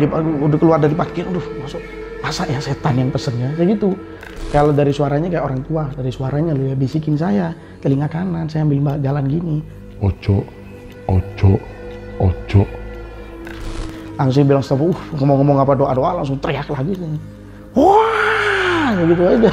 Dia udah keluar dari parkir, aduh masuk masa ya setan yang pesennya kayak gitu. Kalau dari suaranya kayak orang tua, dari suaranya lu ya bisikin saya telinga kanan, saya ambil jalan gini. Ojo, ojo, ojo. Langsung bilang stop, uh ngomong-ngomong apa doa-doa langsung teriak lagi. Wah, kayak gitu aja.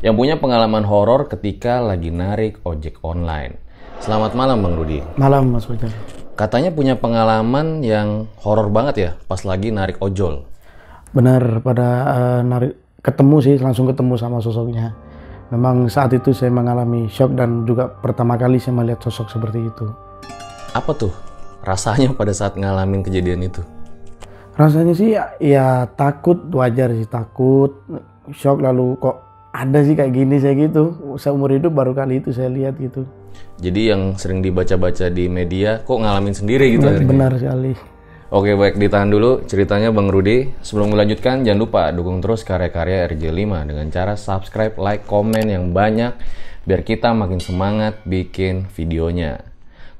yang punya pengalaman horor ketika lagi narik ojek online. Selamat malam Bang Rudi. Malam Mas Fajar. Katanya punya pengalaman yang horor banget ya pas lagi narik ojol. Benar pada eh, narik ketemu sih langsung ketemu sama sosoknya. Memang saat itu saya mengalami shock dan juga pertama kali saya melihat sosok seperti itu. Apa tuh rasanya pada saat ngalamin kejadian itu? Rasanya sih ya, ya takut wajar sih takut shock lalu kok ada sih kayak gini saya gitu seumur hidup baru kali itu saya lihat gitu Jadi yang sering dibaca-baca di media kok ngalamin sendiri gitu akhirnya? benar sekali Oke baik ditahan dulu ceritanya Bang Rudi. Sebelum melanjutkan jangan lupa dukung terus karya-karya RJ5 dengan cara subscribe, like, komen yang banyak biar kita makin semangat bikin videonya.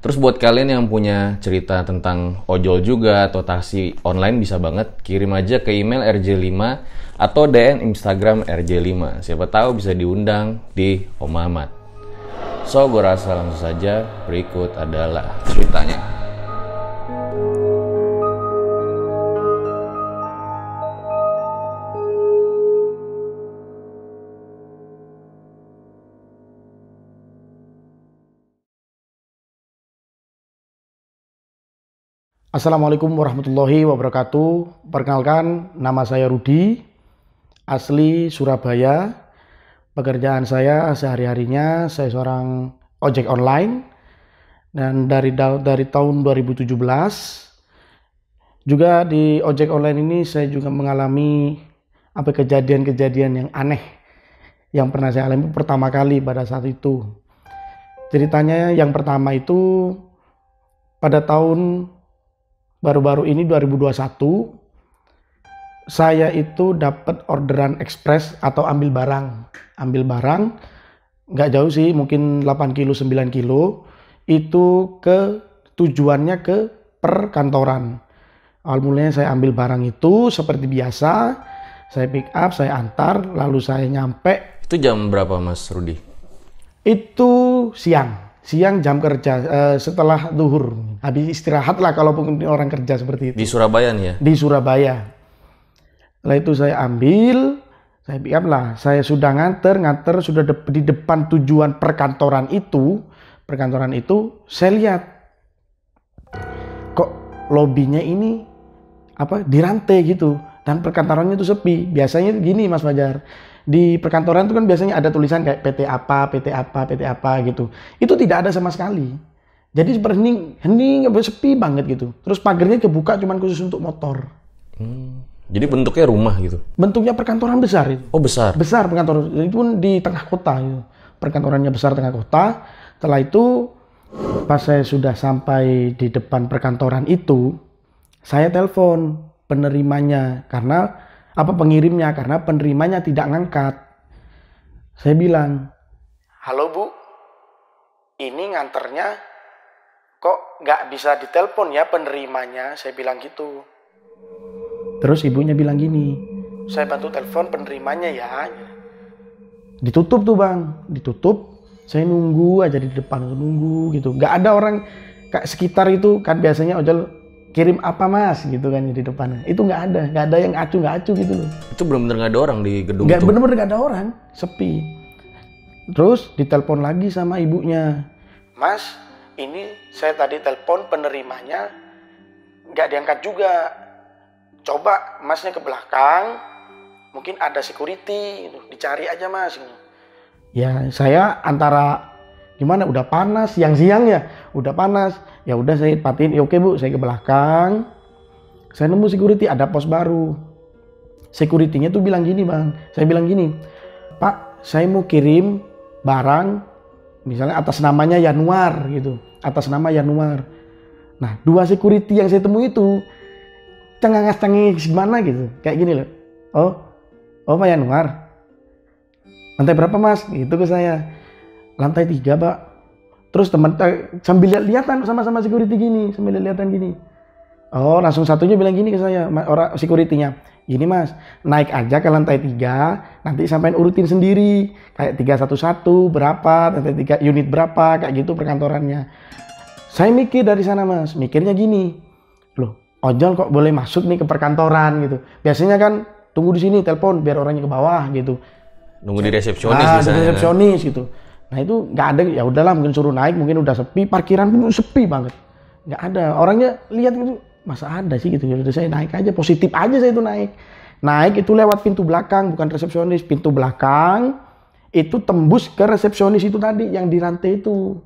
Terus buat kalian yang punya cerita tentang ojol juga atau taksi online bisa banget kirim aja ke email RJ5 atau DM Instagram RJ5. Siapa tahu bisa diundang di Om Mamat. So, gue rasa langsung saja berikut adalah ceritanya. Assalamualaikum warahmatullahi wabarakatuh. Perkenalkan nama saya Rudi asli Surabaya. Pekerjaan saya sehari-harinya saya seorang ojek online. Dan dari da- dari tahun 2017 juga di ojek online ini saya juga mengalami apa kejadian-kejadian yang aneh yang pernah saya alami pertama kali pada saat itu. Ceritanya yang pertama itu pada tahun baru-baru ini 2021 saya itu dapat orderan ekspres atau ambil barang. Ambil barang nggak jauh sih mungkin 8 kilo 9 kilo itu ke tujuannya ke perkantoran. Awal mulanya saya ambil barang itu seperti biasa saya pick up saya antar lalu saya nyampe. Itu jam berapa Mas Rudi? itu siang siang jam kerja eh, setelah duhur habis istirahat lah kalau orang kerja seperti itu Di Surabaya nih ya? di Surabaya. Setelah itu saya ambil, saya pick up lah. Saya sudah nganter, nganter sudah de- di depan tujuan perkantoran itu, perkantoran itu, saya lihat kok lobinya ini apa dirantai gitu dan perkantorannya itu sepi. Biasanya gini Mas Fajar, di perkantoran itu kan biasanya ada tulisan kayak PT apa, PT apa, PT apa gitu. Itu tidak ada sama sekali. Jadi seperti hening, hening, sepi banget gitu. Terus pagarnya kebuka cuman khusus untuk motor. Hmm. Jadi bentuknya rumah gitu? Bentuknya perkantoran besar itu. Oh besar? Besar perkantoran, itu pun di tengah kota itu. Perkantorannya besar tengah kota. Setelah itu pas saya sudah sampai di depan perkantoran itu, saya telepon penerimanya karena apa pengirimnya karena penerimanya tidak ngangkat. Saya bilang, "Halo Bu, ini nganternya kok nggak bisa ditelepon ya penerimanya?" Saya bilang gitu. Terus ibunya bilang gini, "Saya bantu telepon penerimanya ya." Ditutup tuh bang, ditutup. Saya nunggu aja di depan, nunggu gitu. Nggak ada orang sekitar itu kan biasanya ojol kirim apa mas? Gitu kan di depannya itu nggak ada nggak ada yang acu nggak acu gitu loh. Itu bener-bener nggak ada orang di gedung nggak itu. bener-bener nggak ada orang. Sepi. Terus ditelepon lagi sama ibunya. Mas ini saya tadi telepon penerimanya nggak diangkat juga. Coba masnya ke belakang. Mungkin ada security. Gitu. dicari aja mas. Ya saya antara gimana? Udah panas siang-siang ya udah panas. Ya udah saya patin ya oke bu saya ke belakang. Saya nemu security ada pos baru. Security-nya tuh bilang gini bang. Saya bilang gini pak saya mau kirim barang misalnya atas namanya Januar gitu. Atas nama Januar nah dua security yang saya temui itu cengangas cengis gimana gitu. Kayak gini loh. Oh oh Pak Januar lantai berapa mas? Gitu ke saya. Lantai tiga pak terus teman eh, sambil lihat-lihatan sama-sama security gini sambil lihat-lihatan gini oh langsung satunya bilang gini ke saya orang securitynya gini mas naik aja ke lantai tiga nanti sampein urutin sendiri kayak 311 berapa lantai tiga unit berapa kayak gitu perkantorannya saya mikir dari sana mas mikirnya gini loh ojol kok boleh masuk nih ke perkantoran gitu biasanya kan tunggu di sini telepon biar orangnya ke bawah gitu Nunggu di resepsionis ah, biasanya. di kan. resepsionis gitu. Nah itu nggak ada, ya udahlah mungkin suruh naik, mungkin udah sepi, parkiran pun sepi banget. Nggak ada, orangnya lihat gitu, masa ada sih gitu, ya udah saya naik aja, positif aja saya itu naik. Naik itu lewat pintu belakang, bukan resepsionis, pintu belakang, itu tembus ke resepsionis itu tadi, yang di rantai itu.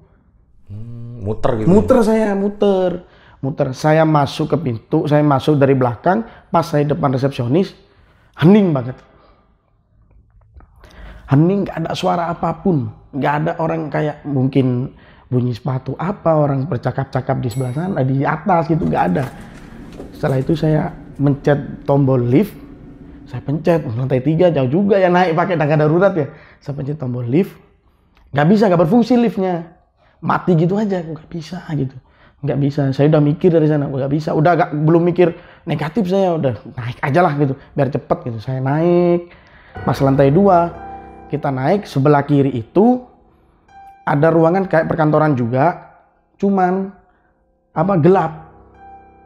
Hmm, Muter gitu. Muter saya, muter. Muter, saya masuk ke pintu, saya masuk dari belakang, pas saya depan resepsionis, hening banget hening nggak ada suara apa pun nggak ada orang kayak mungkin bunyi sepatu apa orang bercakap-cakap di sebelah sana di atas gitu nggak ada. Setelah itu saya mencet tombol lift saya pencet lantai tiga jauh juga ya naik pakai tangga darurat ya. Saya pencet tombol lift nggak bisa nggak berfungsi liftnya. Mati gitu aja nggak bisa gitu. Nggak bisa saya udah mikir dari sana nggak bisa. Udah gak, belum mikir negatif saya udah naik aja lah gitu biar cepet gitu. Saya naik pas lantai dua kita naik sebelah kiri itu ada ruangan kayak perkantoran juga. Cuman apa gelap.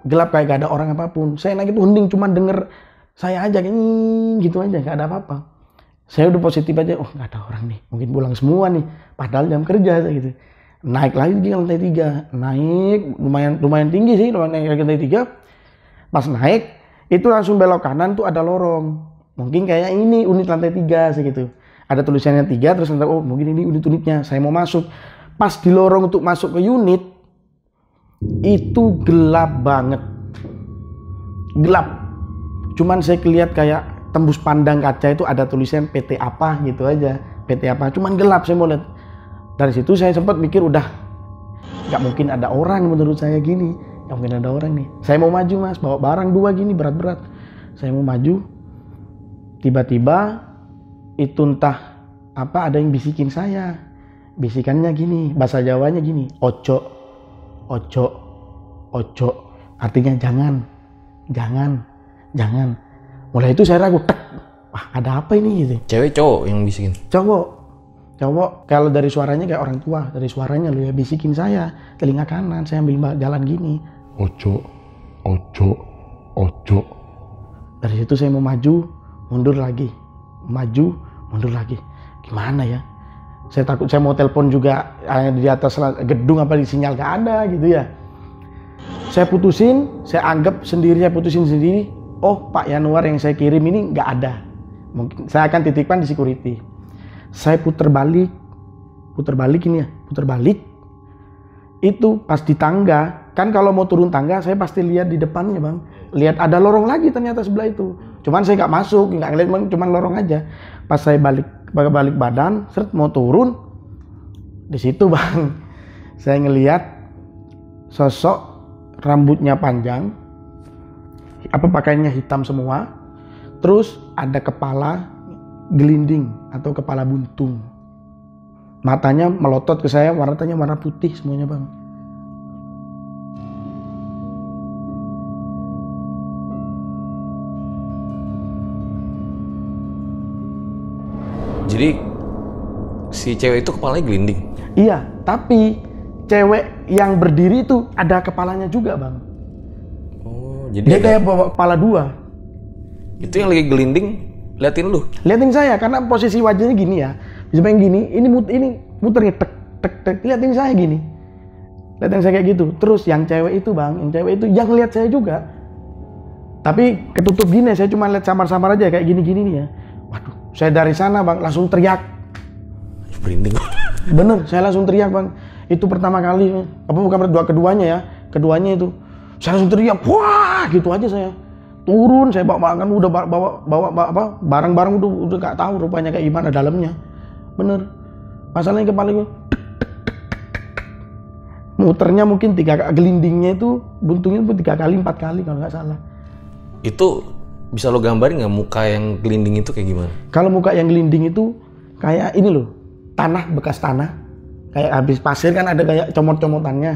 Gelap kayak gak ada orang apa pun. Saya naik itu hening cuman denger saya aja gitu aja gak ada apa-apa. Saya udah positif aja oh nggak ada orang nih mungkin pulang semua nih. Padahal jam kerja saya gitu. Naik lagi ke lantai tiga. Naik lumayan lumayan tinggi sih lumayan naik lantai tiga. Pas naik itu langsung belok kanan tuh ada lorong. Mungkin kayak ini unit lantai tiga segitu ada tulisannya tiga terus nanti oh mungkin ini unit-unitnya saya mau masuk. Pas di lorong untuk masuk ke unit itu gelap banget. Gelap. Cuman saya kelihat kayak tembus pandang kaca itu ada tulisan PT apa gitu aja. PT apa. Cuman gelap saya mau lihat. Dari situ saya sempat mikir udah nggak mungkin ada orang menurut saya gini. Nggak mungkin ada orang nih. Saya mau maju mas. Bawa barang dua gini berat-berat. Saya mau maju. Tiba-tiba itu entah apa ada yang bisikin saya. Bisikannya gini bahasa Jawanya gini ojo ojo ojo artinya jangan jangan jangan. Mulai itu saya ragu tek wah ada apa ini? Gitu. Cewek cowok yang bisikin. cowok cowok. Kalau dari suaranya kayak orang tua dari suaranya lu ya bisikin saya. Telinga kanan saya ambil jalan gini. Ojo, ojo, ojo. dari situ saya mau maju mundur lagi. Maju mundur lagi. Gimana ya? Saya takut saya mau telepon juga eh, di atas gedung apa di sinyal gak ada gitu ya. Saya putusin saya anggap sendiri saya putusin sendiri. Oh Pak Yanuar yang saya kirim ini nggak ada. Mungkin saya akan titipkan di security. Saya putar balik putar balik ini ya putar balik. Itu pas di tangga. Kan kalau mau turun tangga saya pasti lihat di depannya bang. Lihat ada lorong lagi ternyata sebelah itu cuman saya nggak masuk nggak ngeliat cuman- lorong aja. Pas saya balik balik badan seret mau turun di situ bang. Saya ngelihat sosok rambutnya panjang apa pakaiannya hitam semua terus ada kepala gelinding atau kepala buntung. Matanya melotot ke saya warnanya warna putih semuanya bang Jadi si cewek itu kepalanya gelinding. iya tapi cewek yang berdiri itu ada kepalanya juga bang jadi Dia ada- kayak bawa kepala dua. itu yang lagi gelinding liatin lu. Liatin saya karena posisi wajahnya gini ya. Bisa main gini, ini mut ini muternya tek tek tek. Liatin saya gini. Liatin saya kayak gitu. Terus yang cewek itu bang, yang cewek itu yang lihat saya juga. Tapi ketutup gini, saya cuma lihat samar-samar aja kayak gini-gini nih ya. Saya dari sana bang langsung teriak. Berinding. Bener, saya langsung teriak bang. Itu pertama kali, apa bukan kedua keduanya ya, keduanya itu. Saya langsung teriak, wah gitu aja saya. Turun, saya bawa makan udah bawa bawa, bawa, bawa apa barang-barang udah udah gak tahu rupanya kayak gimana dalamnya. Bener. Masalahnya kepala gue muternya mungkin tiga gelindingnya itu buntungnya pun tiga kali empat kali kalau nggak salah. itu bisa lo gambarin nggak muka yang gelinding itu kayak gimana? Kalau muka yang gelinding itu kayak ini loh, tanah bekas tanah. Kayak habis pasir kan ada kayak comot-comotannya.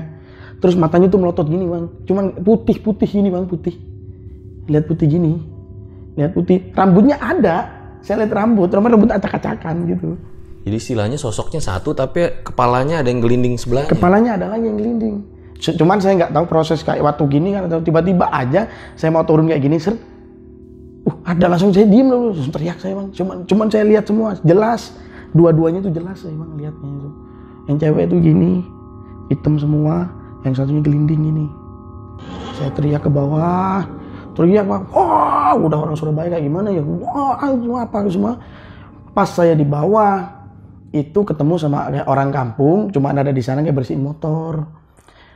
Terus matanya tuh melotot gini bang, cuman putih-putih gini bang, putih. Lihat putih gini, lihat putih. Rambutnya ada, saya lihat rambut, rambut rambut acak-acakan gitu. Jadi istilahnya sosoknya satu tapi kepalanya ada yang gelinding sebelahnya. Kepalanya ada lagi yang gelinding. Cuman saya nggak tahu proses kayak waktu gini kan, atau tiba-tiba aja saya mau turun kayak gini, ser, uh ada langsung saya diem loh, langsung teriak saya bang. Cuman, cuman saya lihat semua, jelas, dua-duanya itu jelas saya bang lihatnya itu. Yang cewek itu gini, hitam semua, yang satunya gelinding ini. Saya teriak ke bawah, teriak bang, wah udah orang Surabaya kayak gimana ya, wah itu apa semua. Pas saya di bawah, itu ketemu sama orang kampung, cuma ada di sana kayak bersihin motor.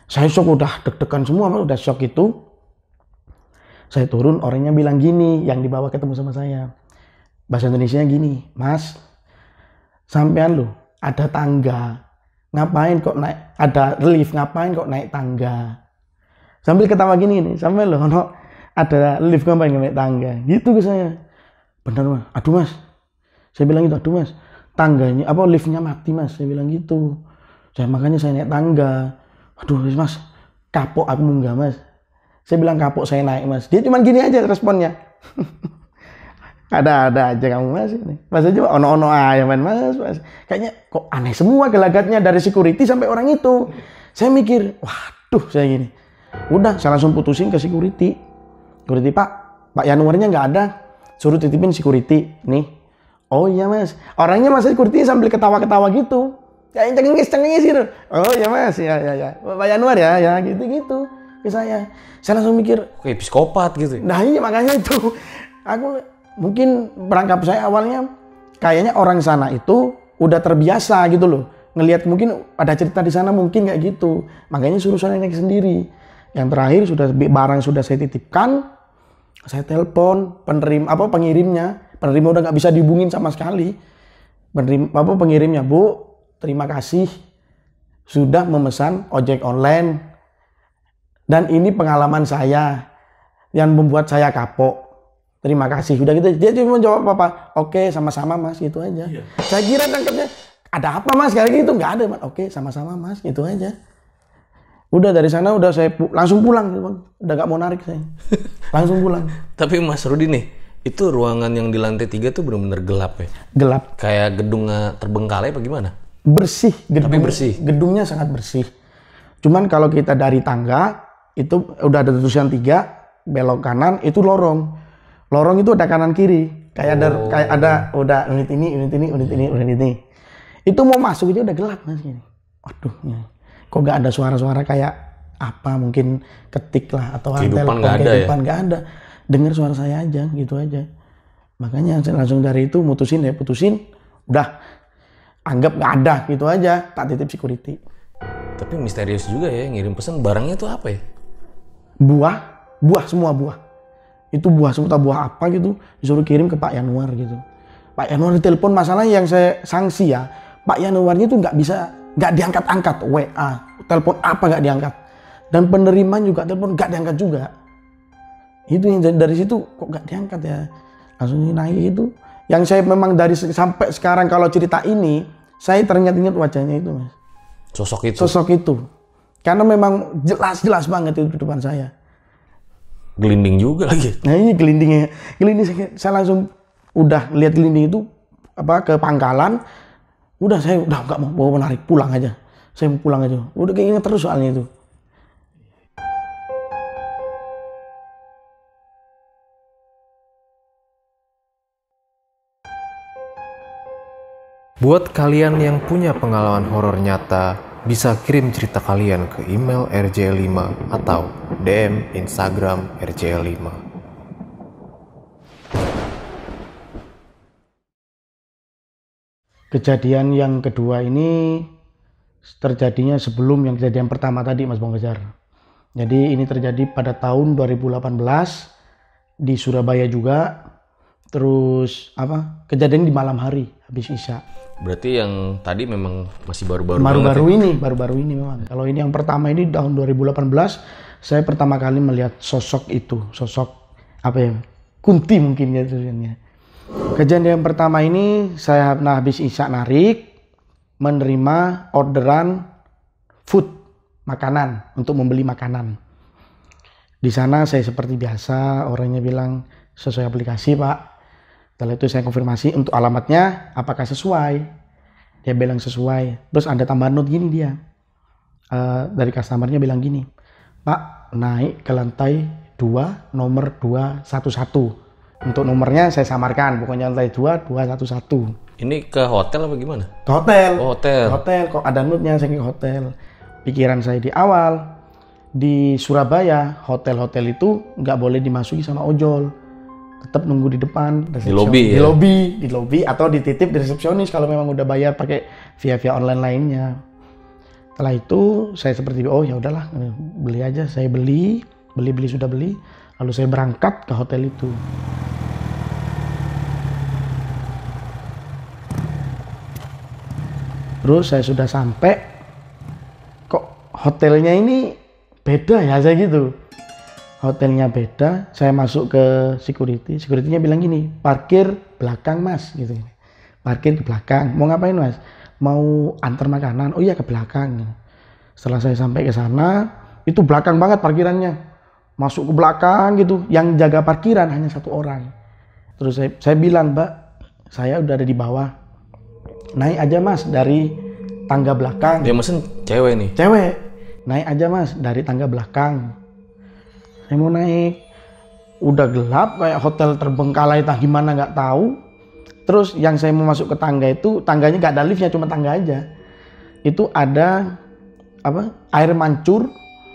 Saya shock udah deg-degan semua, udah shock itu. Saya turun, orangnya bilang gini, yang dibawa ketemu sama saya. Bahasa Indonesia gini, Mas, sampean lu ada tangga, ngapain kok naik, ada lift, ngapain kok naik tangga? Sambil ketawa gini nih, sampai lo, ono ada lift ngapain naik tangga? Gitu ke saya. Bener mas, aduh mas, saya bilang gitu, aduh mas, tangganya apa liftnya mati mas, saya bilang gitu. Saya makanya saya naik tangga. Aduh mas, kapok aku munggah mas. Saya bilang kapok saya naik mas. Dia cuma gini aja responnya. ada ada aja kamu mas ini. Mas aja ono ono aja man mas, mas. Kayaknya kok aneh semua gelagatnya dari security sampai orang itu. Saya mikir, waduh saya gini. Udah, saya langsung putusin ke security. Security pak, Pak Januarnya nggak ada. Suruh titipin security. Nih, Oh iya mas, orangnya mas security sambil ketawa-ketawa gitu. Kayak cengengis cengengis gitu. Oh iya mas, ya ya ya. Pak Januar ya, ya gitu gitu ke saya. Saya langsung mikir, Kayak psikopat gitu. ya. nah iya makanya itu. Aku mungkin berangkap saya awalnya kayaknya orang sana itu udah terbiasa gitu loh. Ngelihat mungkin ada cerita di sana mungkin kayak gitu. Makanya suruh saya naik sendiri. Yang terakhir sudah barang sudah saya titipkan, saya telepon penerima apa pengirimnya penerima udah nggak bisa dihubungin sama sekali penerima apa pengirimnya bu terima kasih sudah memesan ojek online dan ini pengalaman saya yang membuat saya kapok terima kasih udah gitu dia cuma jawab apa oke sama-sama mas gitu aja saya kira tangkapnya ada apa mas kayak gitu nggak ada Mas. oke sama-sama mas gitu aja udah dari sana udah saya pu- langsung pulang gitu, Bang. udah nggak mau narik saya langsung pulang Tapi Mas Rudi nih, itu ruangan yang di lantai tiga tuh bener-bener gelap ya. gelap Kayak gedung eh, terbengkalai apa gimana? bersih gedung, Tapi bersih. gedungnya sangat bersih cuman kalau kita dari tangga itu udah ada tulisan tiga belok kanan itu lorong. Lorong itu ada kanan kiri. Kayak ada kayak ada udah unit ini unit ini unit ini unit ini. Itu mau masuk aja udah gelap mas gini. Waduh ya. kok gak ada suara-suara kayak apa mungkin ketik lah atau Kehidupan nggak ada ya? kehidupan nggak ada. Dengar suara saya aja gitu aja. Makanya saya langsung dari itu mutusin ya putusin. Udah anggap nggak ada gitu aja. Tak titip security. Tapi misterius juga ya, ngirim pesan barangnya tuh apa ya? Buah buah semua buah. Itu buah semua buah apa gitu disuruh kirim ke Pak Yanuar gitu. Pak Yanuar ditelepon masalahnya yang saya sanksi ya Pak Yanuarnya itu nggak bisa nggak diangkat-angkat WA telepon apa nggak diangkat. Dan penerima juga telepon nggak diangkat juga. Itu yang dari situ kok nggak diangkat ya. Langsung naik itu. Yang saya memang dari sampai sekarang kalau cerita ini saya teringat-ingat wajahnya itu mas. Sosok itu? Sosok itu karena memang jelas-jelas banget itu di depan saya. Gelinding juga lagi. Nah ini gelindingnya. Gelinding saya, saya langsung udah lihat gelinding itu apa ke pangkalan. Udah saya udah nggak mau bawa menarik pulang aja. Saya mau pulang aja. Udah keinget terus soalnya itu. Buat kalian yang punya pengalaman horor nyata bisa kirim cerita kalian ke email rj5 atau DM Instagram rj5. Kejadian yang kedua ini terjadinya sebelum yang kejadian pertama tadi Mas Bang Kejar. Jadi ini terjadi pada tahun 2018 di Surabaya juga. Terus apa? Kejadian di malam hari habis Isya. Berarti yang tadi memang masih baru-baru Baru-baru ya? ini, baru-baru ini memang. Kalau ini yang pertama ini tahun 2018 saya pertama kali melihat sosok itu, sosok apa ya? Kunti mungkin ya tulisannya. Kejadian yang pertama ini saya nah habis Isya narik menerima orderan food makanan untuk membeli makanan. Di sana saya seperti biasa orangnya bilang sesuai aplikasi pak. Setelah itu saya konfirmasi untuk alamatnya apakah sesuai. Dia bilang sesuai. Terus ada tambahan note gini dia. Eh, dari customernya bilang gini. Pak naik ke lantai 2 nomor 211. Untuk nomornya saya samarkan. Pokoknya lantai 2 211 Ini ke hotel apa gimana? ke hotel. Oh, hotel. Ke hotel kok ada note-nya saya ke hotel. Pikiran saya di awal di Surabaya hotel-hotel itu nggak boleh dimasuki sama ojol. Tetap nunggu di depan resepsi- lobi di ya? lobi, di lobi atau dititip di resepsionis kalau memang udah bayar pakai via via online lainnya. Setelah itu saya seperti oh ya udahlah beli aja saya beli beli beli sudah beli lalu saya berangkat ke hotel itu. Terus saya sudah sampai, kok hotelnya ini beda ya saya gitu. Hotelnya beda, saya masuk ke security, securitynya bilang gini, parkir belakang mas gitu. Parkir di belakang, mau ngapain mas? Mau antar makanan, oh iya ke belakang. Setelah saya sampai ke sana, itu belakang banget parkirannya. Masuk ke belakang gitu, yang jaga parkiran hanya satu orang. Terus saya, saya bilang, mbak, saya udah ada di bawah, naik aja mas dari tangga belakang Dia mesen cewek nih. cewek naik aja mas dari tangga belakang saya mau naik udah gelap kayak hotel terbengkalai tak gimana nggak tahu terus yang saya mau masuk ke tangga itu tangganya nggak ada liftnya cuma tangga aja itu ada apa air mancur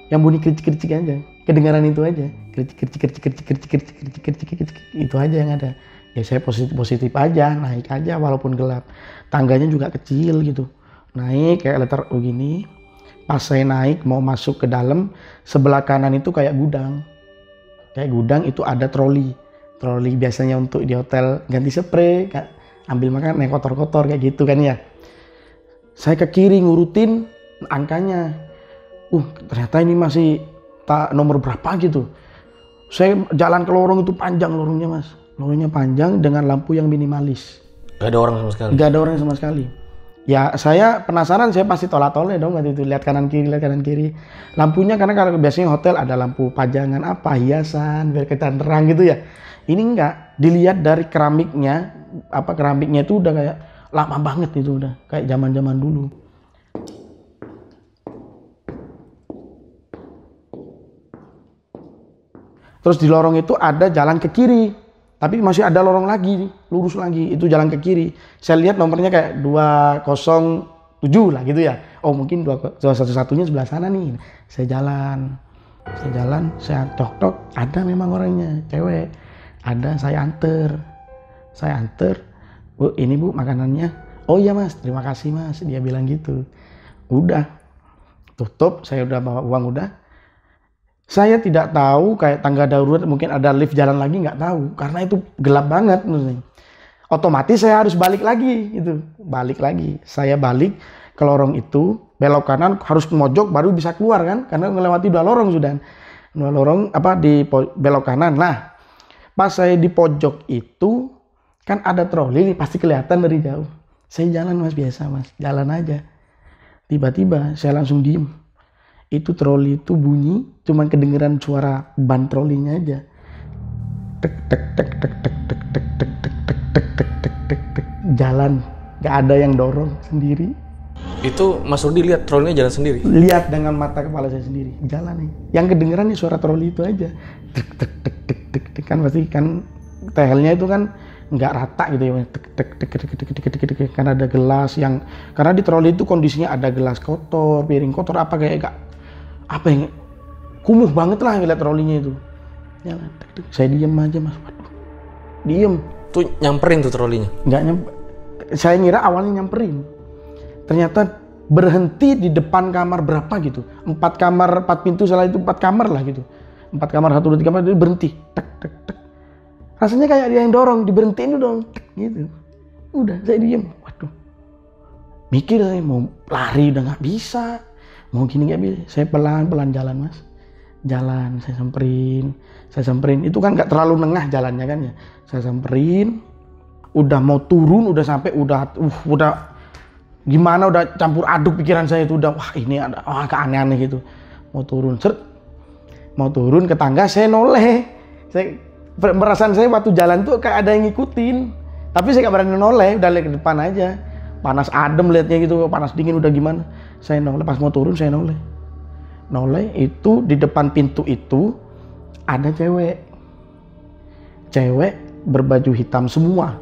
yang bunyi kericik kericik aja kedengaran itu aja kericik kericik kericik kericik kericik kericik kericik kericik kericik itu aja yang ada ya saya positif positif aja naik aja walaupun gelap tangganya juga kecil gitu naik kayak letter U gini pas saya naik mau masuk ke dalam sebelah kanan itu kayak gudang. Kayak gudang itu ada troli. Troli biasanya untuk di hotel ganti spray ambil makan yang kotor-kotor kayak gitu kan ya. Saya ke kiri ngurutin angkanya. Uh ternyata ini masih tak nomor berapa gitu. Saya jalan ke lorong itu panjang lorongnya mas. Lorongnya panjang dengan lampu yang minimalis. Gak ada orang sama sekali. nggak ada orang sama sekali ya saya penasaran saya pasti tolak tolak dong waktu itu. Lihat kanan kiri lihat kanan kiri. Lampunya karena kalau biasanya hotel ada lampu pajangan apa hiasan biar kelihatan terang gitu ya. Ini enggak dilihat dari keramiknya apa keramiknya itu udah kayak lama banget itu udah kayak zaman zaman dulu. Terus di lorong itu ada jalan ke kiri. Tapi masih ada lorong lagi, lurus lagi. Itu jalan ke kiri. Saya lihat nomornya kayak 207 lah gitu ya. Oh mungkin 211-nya sebelah sana nih. Saya jalan. Saya jalan, saya tok-tok. Ada memang orangnya, cewek. Ada, saya anter. Saya anter. Bu, ini bu makanannya. Oh iya mas, terima kasih mas. Dia bilang gitu. Udah. Tutup, saya udah bawa uang udah saya tidak tahu kayak tangga darurat mungkin ada lift jalan lagi nggak tahu karena itu gelap banget. Otomatis saya harus balik lagi gitu, balik lagi. Saya balik ke lorong itu, belok kanan harus mojok baru bisa keluar kan karena melewati dua lorong sudah. Dua lorong apa di belok kanan. Nah, pas saya di pojok itu kan ada troli pasti kelihatan dari jauh. Saya jalan mas biasa mas, jalan aja. Tiba-tiba saya langsung diem itu troli itu bunyi cuman kedengeran suara ban trolinya aja tek tek tek tek tek tek tek tek tek tek tek tek tek tek tek jalan nggak ada yang dorong sendiri Itu Mas Rudi lihat trolinya jalan sendiri. lihat dengan mata kepala saya sendiri jalan nih yang kedengeran nih suara troli itu aja tek tek tek tek tek tek kan pasti kan tehelnya itu kan nggak rata gitu ya tek tek tek tek tek tek tek tek karena ada gelas yang karena di troli itu kondisinya ada gelas kotor piring kotor apa kayak gak apa yang kumuh banget lah ngeliat trolinya itu. Jalan tek, tek. saya diem aja mas. Waduh. Diem. Tuh nyamperin tuh trolinya. nggak nyampe saya ngira awalnya nyamperin. Ternyata berhenti di depan kamar berapa gitu. Empat kamar empat pintu salah itu empat kamar lah gitu. Empat kamar satu dua tiga kamar berhenti. Tek tek tek. Rasanya kayak dia yang dorong diberhentiin dong. Tek gitu. Udah saya diem. Waduh. Mikir saya mau lari udah nggak bisa mau gini nggak bisa saya pelan pelan jalan mas. Jalan saya samperin saya samperin. Itu kan nggak terlalu nengah jalannya kan ya. Saya samperin udah mau turun udah sampai udah uh, udah gimana udah campur aduk pikiran saya itu udah wah ini ada wah aneh-aneh gitu. Mau turun seret mau turun ke tangga saya noleh. Saya per- perasaan saya waktu jalan tuh kayak ada yang ngikutin. Tapi saya nggak berani noleh udah lihat ke depan aja panas adem liatnya gitu panas dingin udah gimana? Saya noleh pas mau turun saya noleh. Noleh itu di depan pintu itu ada cewek. Cewek berbaju hitam semua.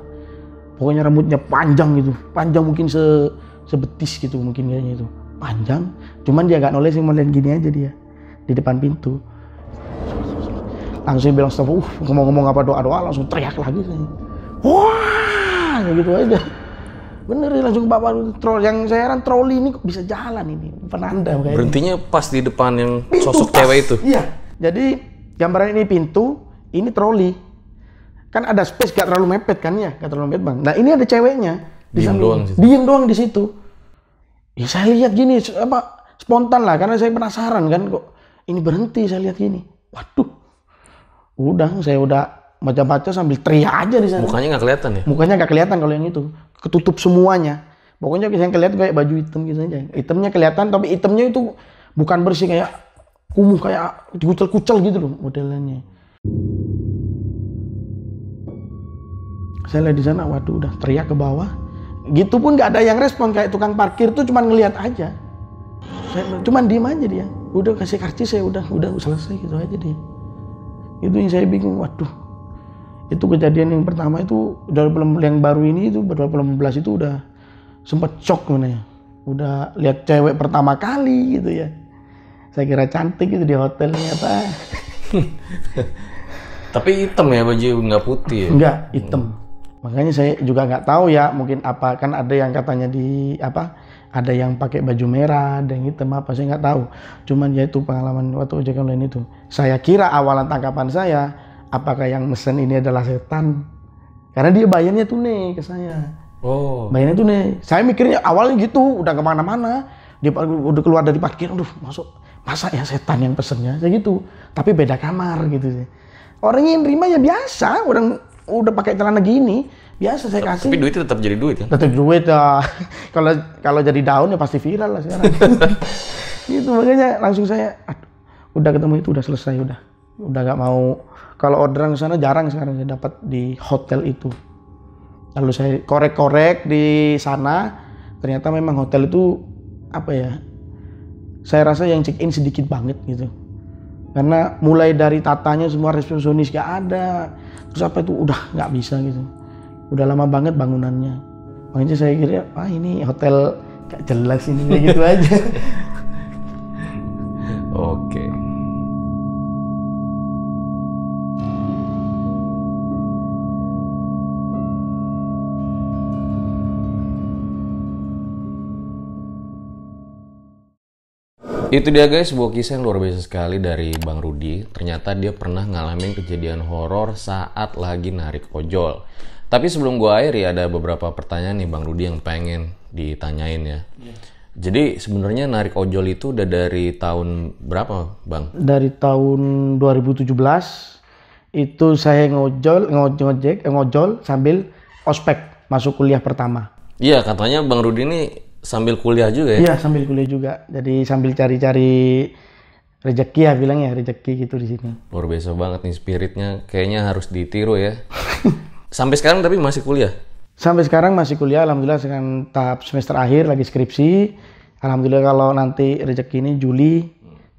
Pokoknya rambutnya panjang gitu panjang mungkin se sebetis gitu mungkin kayaknya itu. Panjang cuman dia nggak noleh sih mau lihat gini aja dia di depan pintu. Langsung bilang stop uh ngomong-ngomong apa doa-doa langsung teriak lagi. Wah gitu aja bener ya, langsung bapak troll yang saya heran troli ini kok bisa jalan ini penanda kayaknya Berhentinya pas di depan yang Pintu sosok pas. cewek itu. Iya. Jadi gambaran ini pintu, ini troli. Kan ada space gak terlalu mepet kan ya, gak terlalu mepet bang. Nah ini ada ceweknya. Di Diem doang situ. Diem doang di situ. Ya saya lihat gini, apa spontan lah, karena saya penasaran kan kok ini berhenti saya lihat gini. Waduh, udah saya udah baca-baca sambil teriak aja di sana. Mukanya nggak kelihatan ya? Mukanya nggak kelihatan kalau yang itu, ketutup semuanya. Pokoknya yang kelihatan kayak baju hitam gitu aja. Hitamnya kelihatan, tapi hitamnya itu bukan bersih kayak kumuh kayak dikucel-kucel gitu loh modelannya. Saya lihat di sana, waduh udah teriak ke bawah. Gitu pun nggak ada yang respon kayak tukang parkir tuh cuman ngelihat aja. Saya cuman diem aja dia. Udah kasih karcis saya udah udah selesai gitu aja dia. Itu yang saya bingung, waduh itu kejadian yang pertama itu 2018 yang baru ini itu 2018 itu udah sempet shock mana ya udah lihat cewek pertama kali gitu ya. Saya kira cantik itu di hotel ternyata. Tapi hitam ya baju nggak putih ya? enggak hitam. Makanya saya juga nggak tahu ya mungkin apa kan ada yang katanya di apa ada yang pakai baju merah ada yang hitam apa saya nggak tahu. Cuman ya itu pengalaman waktu ojek online itu. Saya kira awalan tangkapan saya apakah yang mesen ini adalah setan? Karena dia bayarnya tunai ke saya. Oh. bayarnya tunai saya mikirnya awalnya gitu udah ke mana-mana. Dia udah keluar dari parkir aduh masuk. Masa ya setan yang pesennya? Saya gitu. Tapi beda kamar gitu sih. Orang yang terima ya biasa. Orang udah pakai celana gini biasa saya kasih. Tapi duitnya tetap jadi duit kan? tetap duit ya. Kalau kalau jadi daun ya pasti viral lah sekarang. Itu makanya langsung saya aduh, udah ketemu itu udah selesai udah udah nggak mau. Kalau orderan ke sana jarang sekarang saya dapat di hotel itu. Lalu saya korek-korek di sana ternyata memang hotel itu apa ya saya rasa yang check in sedikit banget gitu. Karena mulai dari tatanya semua resepsionis gak ada terus apa itu udah nggak bisa gitu. Udah lama banget bangunannya. Makanya saya kira ah ini hotel gak jelas ini kayak gitu aja Itu dia guys, sebuah kisah yang luar biasa sekali dari Bang Rudi. Ternyata dia pernah ngalamin kejadian horor saat lagi narik ojol. Tapi sebelum gua akhiri ada beberapa pertanyaan nih Bang Rudi yang pengen ditanyain ya. Jadi sebenarnya narik ojol itu udah dari tahun berapa, Bang? dari tahun 2017 itu saya ngojol ngoj- ngojek ngojol sambil ospek masuk kuliah pertama Iya, katanya Bang Rudi ini sambil kuliah juga ya. iya sambil kuliah juga jadi sambil cari-cari rezeki ya bilang ya rezeki gitu di sini Luar biasa banget nih spiritnya. Kayaknya harus ditiru ya. Sampai sekarang tapi masih kuliah. sampai sekarang masih kuliah alhamdulillah sekarang tahap semester akhir lagi skripsi alhamdulillah kalau nanti rezeki ini Juli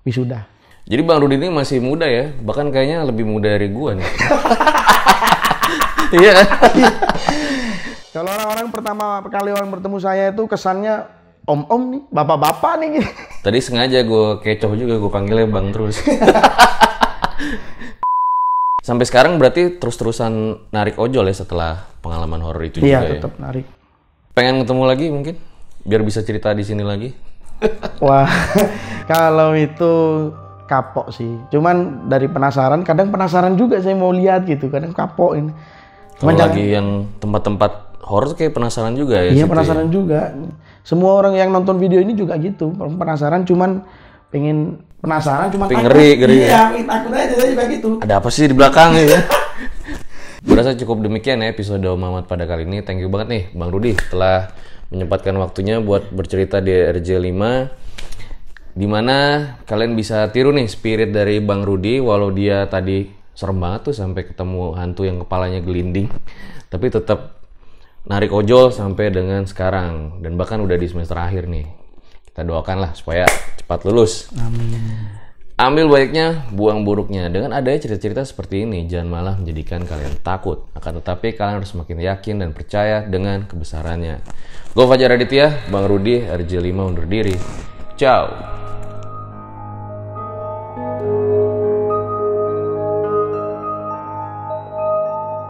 wisuda Jadi Bang Rudi ini masih muda ya. Bahkan kayaknya lebih muda dari gua nih. Iya. Kalau orang-orang pertama kali orang bertemu saya itu kesannya om-om nih, bapak-bapak nih. gitu. Tadi sengaja gue kecoh juga gue panggilnya bang terus. Sampai sekarang berarti terus-terusan narik ojol ya setelah pengalaman horor itu Iya, juga ya. tetap narik. Pengen ketemu lagi mungkin biar bisa cerita di sini lagi. Wah, kalau itu kapok sih. Cuman dari penasaran, kadang penasaran juga saya mau lihat gitu. Kadang kapok ini. Kalau lagi yang tempat-tempat horor kayak penasaran juga ya. Iya situ penasaran juga. Semua orang yang nonton video ini juga gitu. Penasaran cuman pengen penasaran cuman takut. ngeri, ngeri. Iya, takut aja saya juga gitu. Ada apa sih di belakang ya? Gue rasa cukup demikian ya episode Mamat pada kali ini. Thank you banget nih Bang Rudi telah menyempatkan waktunya buat bercerita di RJ5 di mana kalian bisa tiru nih spirit dari Bang Rudi walau dia tadi serem banget tuh sampai ketemu hantu yang kepalanya gelinding tapi tetap narik ojol sampai dengan sekarang dan bahkan udah di semester akhir nih kita doakanlah supaya cepat lulus amin Ambil baiknya, buang buruknya. Dengan adanya cerita-cerita seperti ini, jangan malah menjadikan kalian takut. Akan tetapi, kalian harus semakin yakin dan percaya dengan kebesarannya. Gue Fajar Aditya, Bang Rudi, RJ5 undur diri. Ciao!